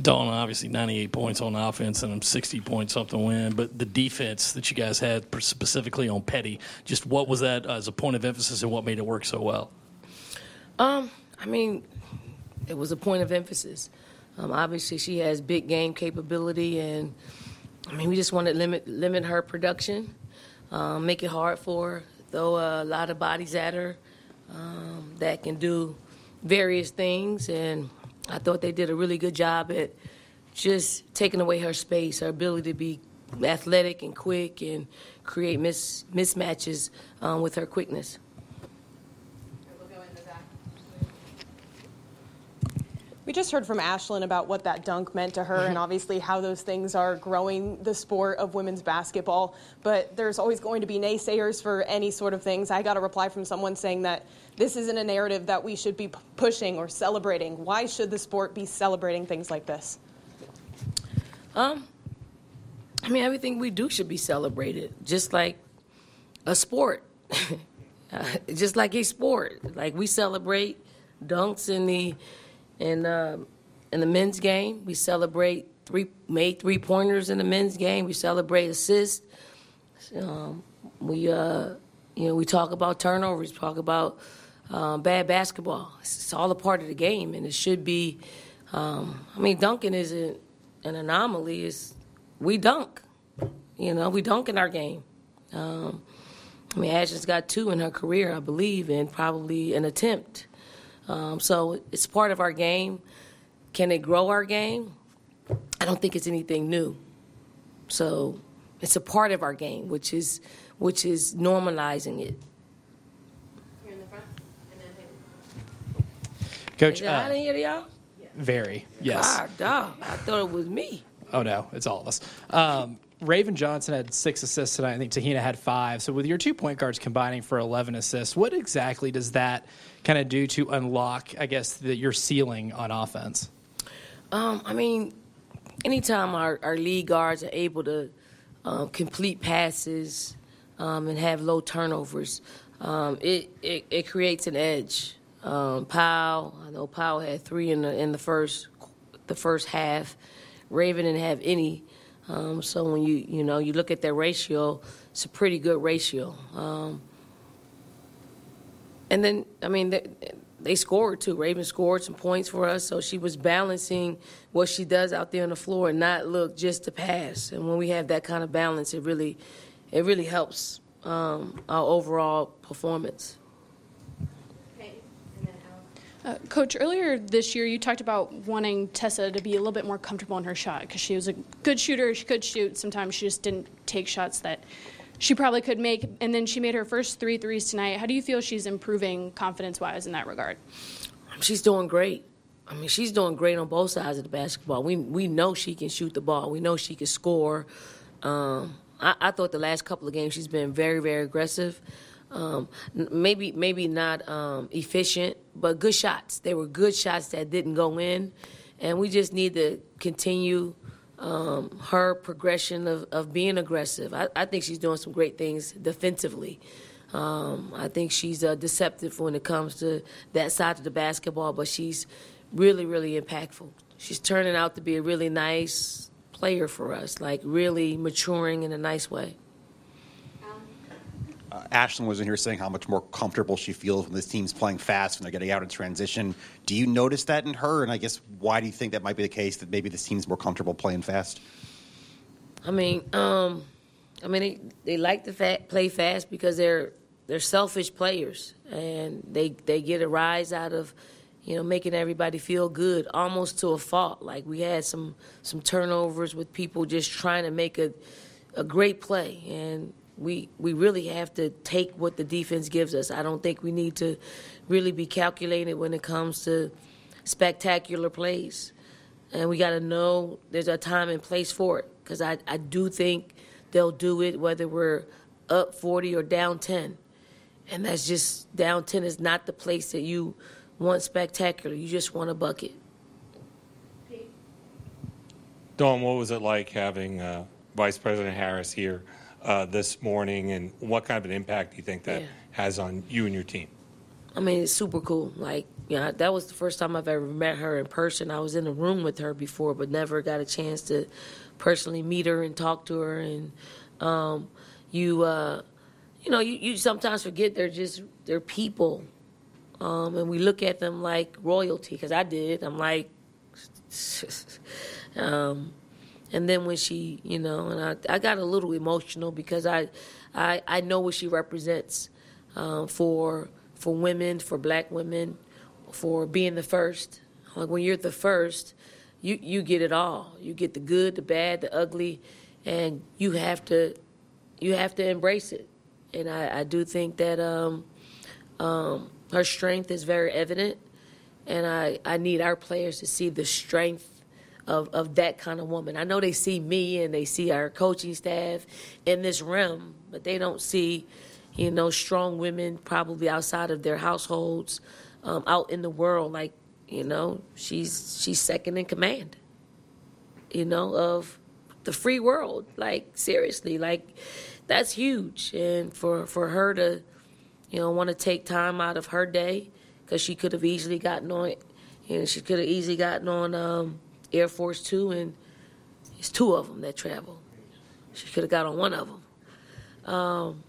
Dawn, obviously 98 points on offense and a 60 point something win, but the defense that you guys had specifically on Petty, just what was that as a point of emphasis and what made it work so well? Um, I mean, it was a point of emphasis. Um, obviously, she has big game capability, and I mean, we just want to limit limit her production, um, make it hard for her, throw a lot of bodies at her um, that can do various things, and I thought they did a really good job at just taking away her space, her ability to be athletic and quick and create mis- mismatches um, with her quickness. We just heard from Ashlyn about what that dunk meant to her and mm-hmm. obviously how those things are growing the sport of women's basketball. But there's always going to be naysayers for any sort of things. I got a reply from someone saying that this isn't a narrative that we should be pushing or celebrating. Why should the sport be celebrating things like this? Um, I mean, everything we do should be celebrated, just like a sport. uh, just like a sport. Like we celebrate dunks in the in uh, in the men's game. We celebrate three made three pointers in the men's game. We celebrate assists. Um, we uh, you know we talk about turnovers. Talk about uh, bad basketball. It's, all a part of the game, and it should be. Um, I mean, dunking isn't an anomaly. It's we dunk. You know, we dunk in our game. Um, I mean, Ashley's got two in her career, I believe, and probably an attempt. Um, so it's part of our game. Can it grow our game? I don't think it's anything new. So it's a part of our game, which is which is normalizing it. Here in Coach, uh, I didn't hear y'all. Very, yes. God, dog, I thought it was me. Oh no, it's all of us. Um, Raven Johnson had six assists tonight. I think Te-Hina had five. So with your two point guards combining for 11 assists, what exactly does that kind of do to unlock, I guess, the, your ceiling on offense? Um, I mean, anytime our, our lead guards are able to um, complete passes um, and have low turnovers, um, it, it, it creates an edge. Um, Paopao, I know Paopao had three in the in the first the first half. Raven didn't have any. Um, so when you you know you look at that ratio, it's a pretty good ratio. Um, and then I mean they, they, scored too. Raven scored some points for us, so she was balancing what she does out there on the floor and not look just to pass. And when we have that kind of balance, it really it really helps um, our overall performance. Uh, Coach, earlier this year you talked about wanting Tessa to be a little bit more comfortable in her shot because she was a good shooter. She could shoot. Sometimes she just didn't take shots that she probably could make. And then she made her first three threes tonight. How do you feel she's improving confidence wise in that regard? She's doing great. I mean, she's doing great on both sides of the basketball. We we know she can shoot the ball. We know she can score. Um, I, I, thought the last couple of games she's been very very aggressive. Um, maybe maybe not um, efficient, but good shots. They were good shots that didn't go in, and we just need to continue um, her progression of, of being aggressive. I, I, think she's doing some great things defensively. Um, I think she's uh, deceptive when it comes to that side of the basketball, but she's really really impactful. She's turning out to be a really nice player for us, like really maturing in a nice way uh, Ashlyn was in here saying how much more comfortable she feels when this team's playing fast when they're getting out in transition. Do you notice that in her? And I guess why do you think that might be the case that maybe this team's more comfortable playing fast? I mean, um, I mean they, they like to fa- play fast because they're they're selfish players and they they get a rise out of you know making everybody feel good almost to a fault. Like we had some some turnovers with people just trying to make a a great play and we we really have to take what the defense gives us. I don't think we need to really be calculated when it comes to spectacular plays, and we got to know there's a time and place for it. Because I I do think they'll do it whether we're up 40 or down 10, and that's just down 10 is not the place that you want spectacular. You just want a bucket. Dawn, what was it like having uh, Vice President Harris here? Uh, this morning, and what kind of an impact do you think that yeah. has on you and your team? I mean, it's super cool. Like yeah, that was the first time I've ever met her in person. I was in a room with her before, but never got a chance to personally meet her and talk to her. And um, you, uh, you know, you, you sometimes forget they're just they're people, um, and we look at them like royalty. Because I did. I'm like, um, and then when she, you know, and I, I got a little emotional because I, I, I know what she represents um, for for women, for black women, for being the first. Like when you're the first, you you get it all. You get the good, the bad, the ugly, and you have to you have to embrace it. And I, I do think that um, um, her strength is very evident, and I, I need our players to see the strength of, of that kind of woman. I know they see me and they see our coaching staff in this realm, but they don't see, you know, strong women probably outside of their households, um, out in the world. Like, you know, she's she's second in command. You know, of the free world. Like seriously, like that's huge. And for for her to, you know, want to take time out of her day because she could have easily gotten on, you know, she could have easily gotten on. Um, Air Force Two, and it's two of them that travel. She could have got on one of them, um,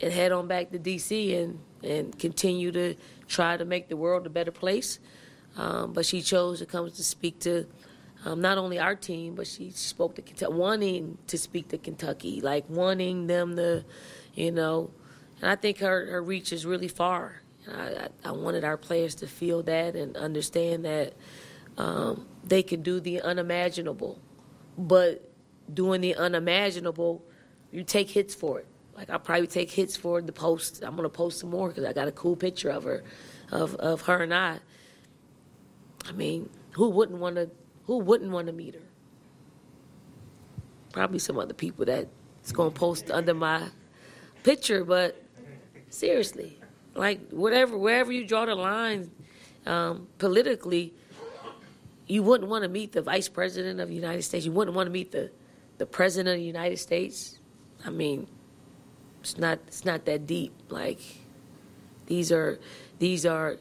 and head on back to D.C. and and continue to try to make the world a better place. Um, but she chose to come to speak to um, not only our team, but she spoke to Kentucky, wanting to speak to Kentucky, like wanting them to, you know. And I think her, her reach is really far. I, I, I wanted our players to feel that and understand that um, they can do the unimaginable. But doing the unimaginable, you take hits for it. Like I'll probably take hits for the post. I'm gonna post some more because I got a cool picture of her, of of her and I. I mean, who wouldn't want to? Who wouldn't want to meet her? Probably some other people that's gonna post under my picture, but seriously, like whatever, wherever you draw the line um, politically, you wouldn't want to meet the vice president of the United States. You wouldn't want to meet the, the president of the United States. I mean, it's not it's not that deep. Like these are these are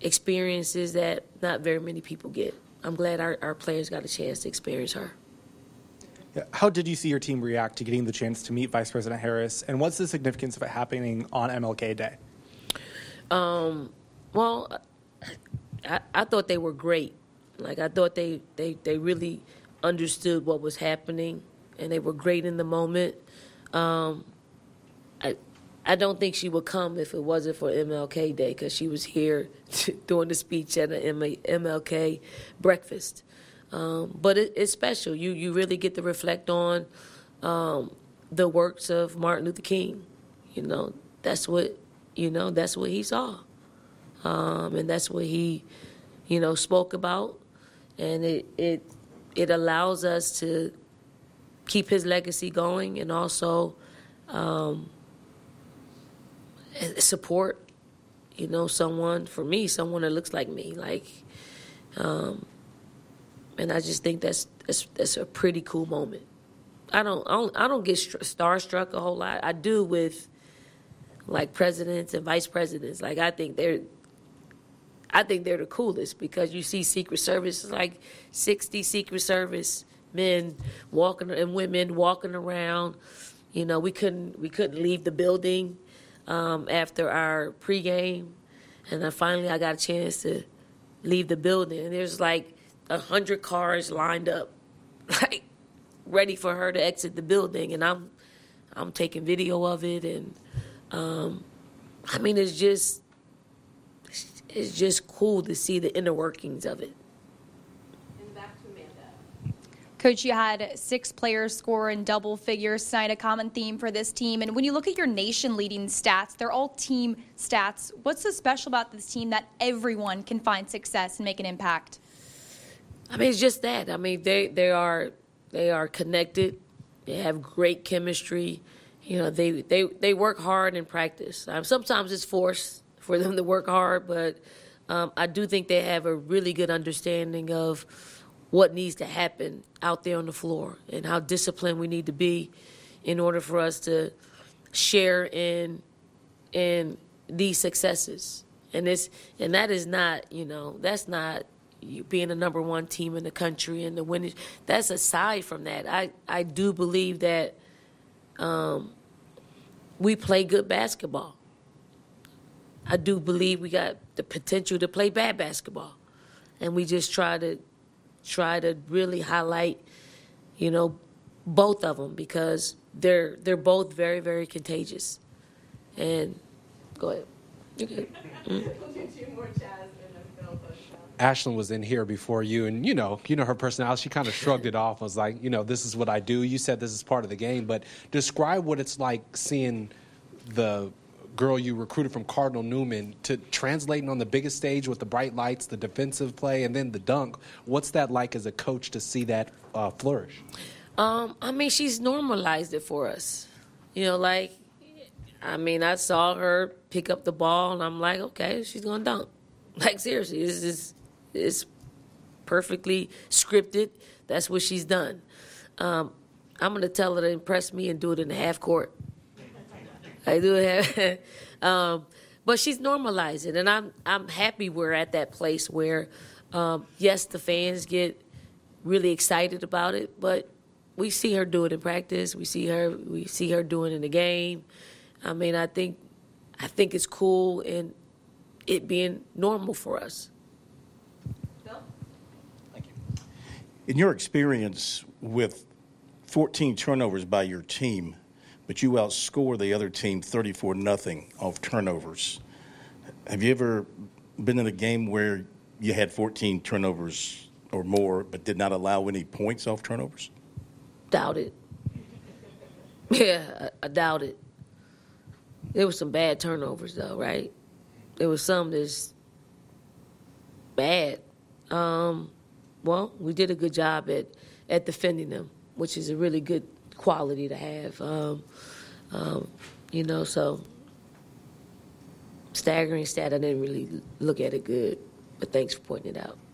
experiences that not very many people get. I'm glad our, our players got a chance to experience her. How did you see your team react to getting the chance to meet Vice President Harris, and what's the significance of it happening on MLK Day? Um, well, I, I thought they were great. Like I thought they, they, they really understood what was happening and they were great in the moment. Um, I I don't think she would come if it wasn't for MLK Day because she was here doing the speech at an MLK breakfast. Um, but it, it's special. You you really get to reflect on um, the works of Martin Luther King. You know that's what you know that's what he saw, um, and that's what he you know spoke about and it it it allows us to keep his legacy going and also um, support you know someone for me someone that looks like me like um, and I just think that's that's that's a pretty cool moment. I don't I don't, I don't get starstruck a whole lot. I do with like presidents and vice presidents. Like I think they're I think they're the coolest because you see Secret Service like 60 Secret Service men walking and women walking around. You know, we couldn't we couldn't leave the building um, after our pregame, and then finally I got a chance to leave the building. And there's like a hundred cars lined up, like ready for her to exit the building, and I'm I'm taking video of it, and um, I mean it's just it's just cool to see the inner workings of it. Coach, you had six players score in double figures tonight, a common theme for this team. And when you look at your nation leading stats, they're all team stats. What's so special about this team that everyone can find success and make an impact? I mean, it's just that. I mean, they, they are they are connected. They have great chemistry. You know, they they, they work hard in practice. Um, sometimes it's forced for them to work hard, but um, I do think they have a really good understanding of what needs to happen out there on the floor and how disciplined we need to be in order for us to share in in these successes. and it's and that is not you know that's not being the number one team in the country and the winning. That's aside from that. I I do believe that um, we play good basketball. I do believe we got the potential to play bad basketball, and we just try to try to really highlight, you know, both of them because they're they're both very very contagious. And go ahead. Good. Ashlyn was in here before you, and you know, you know her personality. She kind of shrugged it off. I was like, you know, this is what I do. You said this is part of the game, but describe what it's like seeing the girl you recruited from Cardinal Newman to translating on the biggest stage with the bright lights, the defensive play, and then the dunk. What's that like as a coach to see that uh, flourish? Um, I mean, she's normalized it for us. You know, like, I mean, I saw her pick up the ball, and I'm like, okay, she's gonna dunk. Like seriously, this is it's perfectly scripted. That's what she's done. Um, I'm gonna tell her to impress me and do it in the half court. I do it, um, but she's normalizing, it, and I'm I'm happy we're at that place where, um, yes, the fans get really excited about it, but we see her do it in practice. We see her we see her doing it in the game. I mean, I think I think it's cool and it being normal for us. In your experience with 14 turnovers by your team, but you outscore the other team 34 nothing off turnovers. Have you ever been in a game where you had 14 turnovers or more, but did not allow any points off turnovers? Doubt it. Yeah, I, I doubt it. There was some bad turnovers though, right? There was some that's bad. Um, well, we did a good job at at defending them, which is a really good quality to have. Um, um, you know, so staggering stat. I didn't really look at it good, but thanks for pointing it out.